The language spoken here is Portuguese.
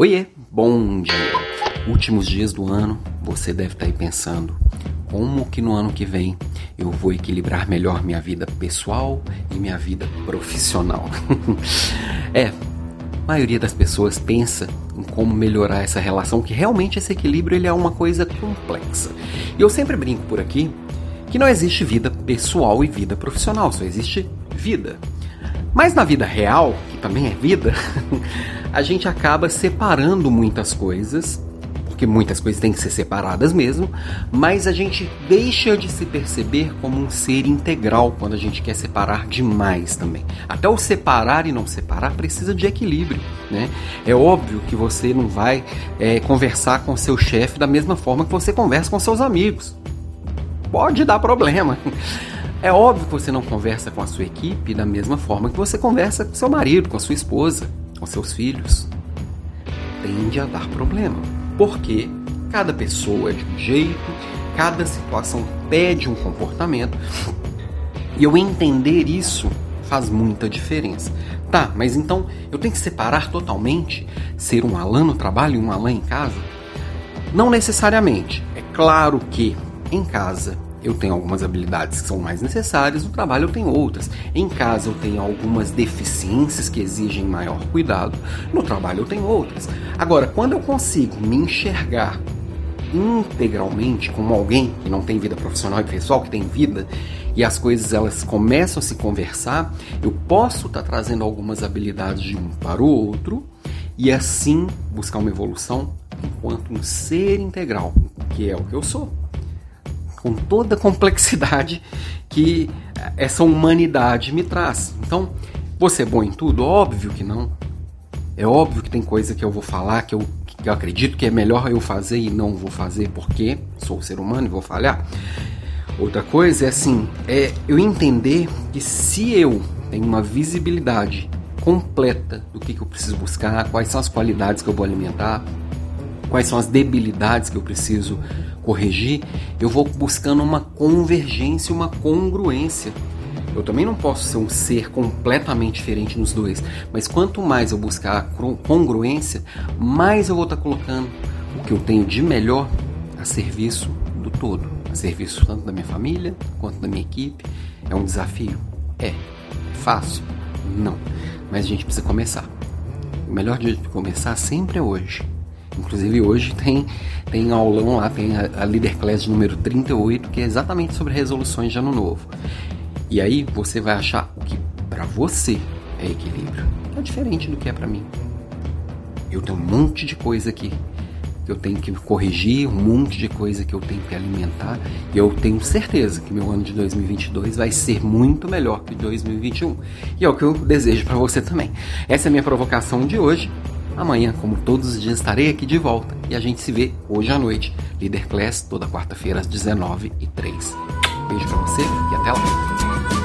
Oiê, bom dia! Últimos dias do ano, você deve estar aí pensando como que no ano que vem eu vou equilibrar melhor minha vida pessoal e minha vida profissional. é, a maioria das pessoas pensa em como melhorar essa relação, que realmente esse equilíbrio ele é uma coisa complexa. E eu sempre brinco por aqui que não existe vida pessoal e vida profissional, só existe vida. Mas na vida real, também é vida, a gente acaba separando muitas coisas, porque muitas coisas têm que ser separadas mesmo, mas a gente deixa de se perceber como um ser integral quando a gente quer separar demais também. Até o separar e não separar precisa de equilíbrio, né? É óbvio que você não vai é, conversar com seu chefe da mesma forma que você conversa com seus amigos. Pode dar problema. É óbvio que você não conversa com a sua equipe da mesma forma que você conversa com seu marido, com a sua esposa, com seus filhos. Tende a dar problema. Porque cada pessoa é de um jeito, cada situação pede um comportamento. E eu entender isso faz muita diferença. Tá, mas então eu tenho que separar totalmente ser um Alan no trabalho e um Alan em casa? Não necessariamente. É claro que em casa eu tenho algumas habilidades que são mais necessárias, no trabalho eu tenho outras. Em casa eu tenho algumas deficiências que exigem maior cuidado, no trabalho eu tenho outras. Agora, quando eu consigo me enxergar integralmente como alguém que não tem vida profissional e pessoal, que tem vida, e as coisas elas começam a se conversar, eu posso estar tá trazendo algumas habilidades de um para o outro e assim buscar uma evolução enquanto um ser integral, que é o que eu sou com toda a complexidade que essa humanidade me traz. Então, você é bom em tudo? Óbvio que não. É óbvio que tem coisa que eu vou falar que eu, que eu acredito que é melhor eu fazer e não vou fazer porque sou ser humano e vou falhar. Outra coisa é assim, é eu entender que se eu tenho uma visibilidade completa do que, que eu preciso buscar, quais são as qualidades que eu vou alimentar, quais são as debilidades que eu preciso corrigir, eu vou buscando uma convergência, uma congruência. Eu também não posso ser um ser completamente diferente nos dois, mas quanto mais eu buscar a congruência, mais eu vou estar colocando o que eu tenho de melhor a serviço do todo, a serviço tanto da minha família quanto da minha equipe. É um desafio? É. Fácil? Não. Mas a gente precisa começar. O melhor dia de começar sempre é hoje. Inclusive hoje tem, tem aulão lá, tem a, a Leader Class número 38, que é exatamente sobre resoluções de ano novo. E aí você vai achar o que para você é equilíbrio. É diferente do que é para mim. Eu tenho um monte de coisa aqui que eu tenho que corrigir, um monte de coisa que eu tenho que alimentar. E eu tenho certeza que meu ano de 2022 vai ser muito melhor que 2021. E é o que eu desejo para você também. Essa é a minha provocação de hoje. Amanhã, como todos os dias, estarei aqui de volta e a gente se vê hoje à noite. Líder Class, toda quarta-feira às 19h03. Beijo pra você e até lá.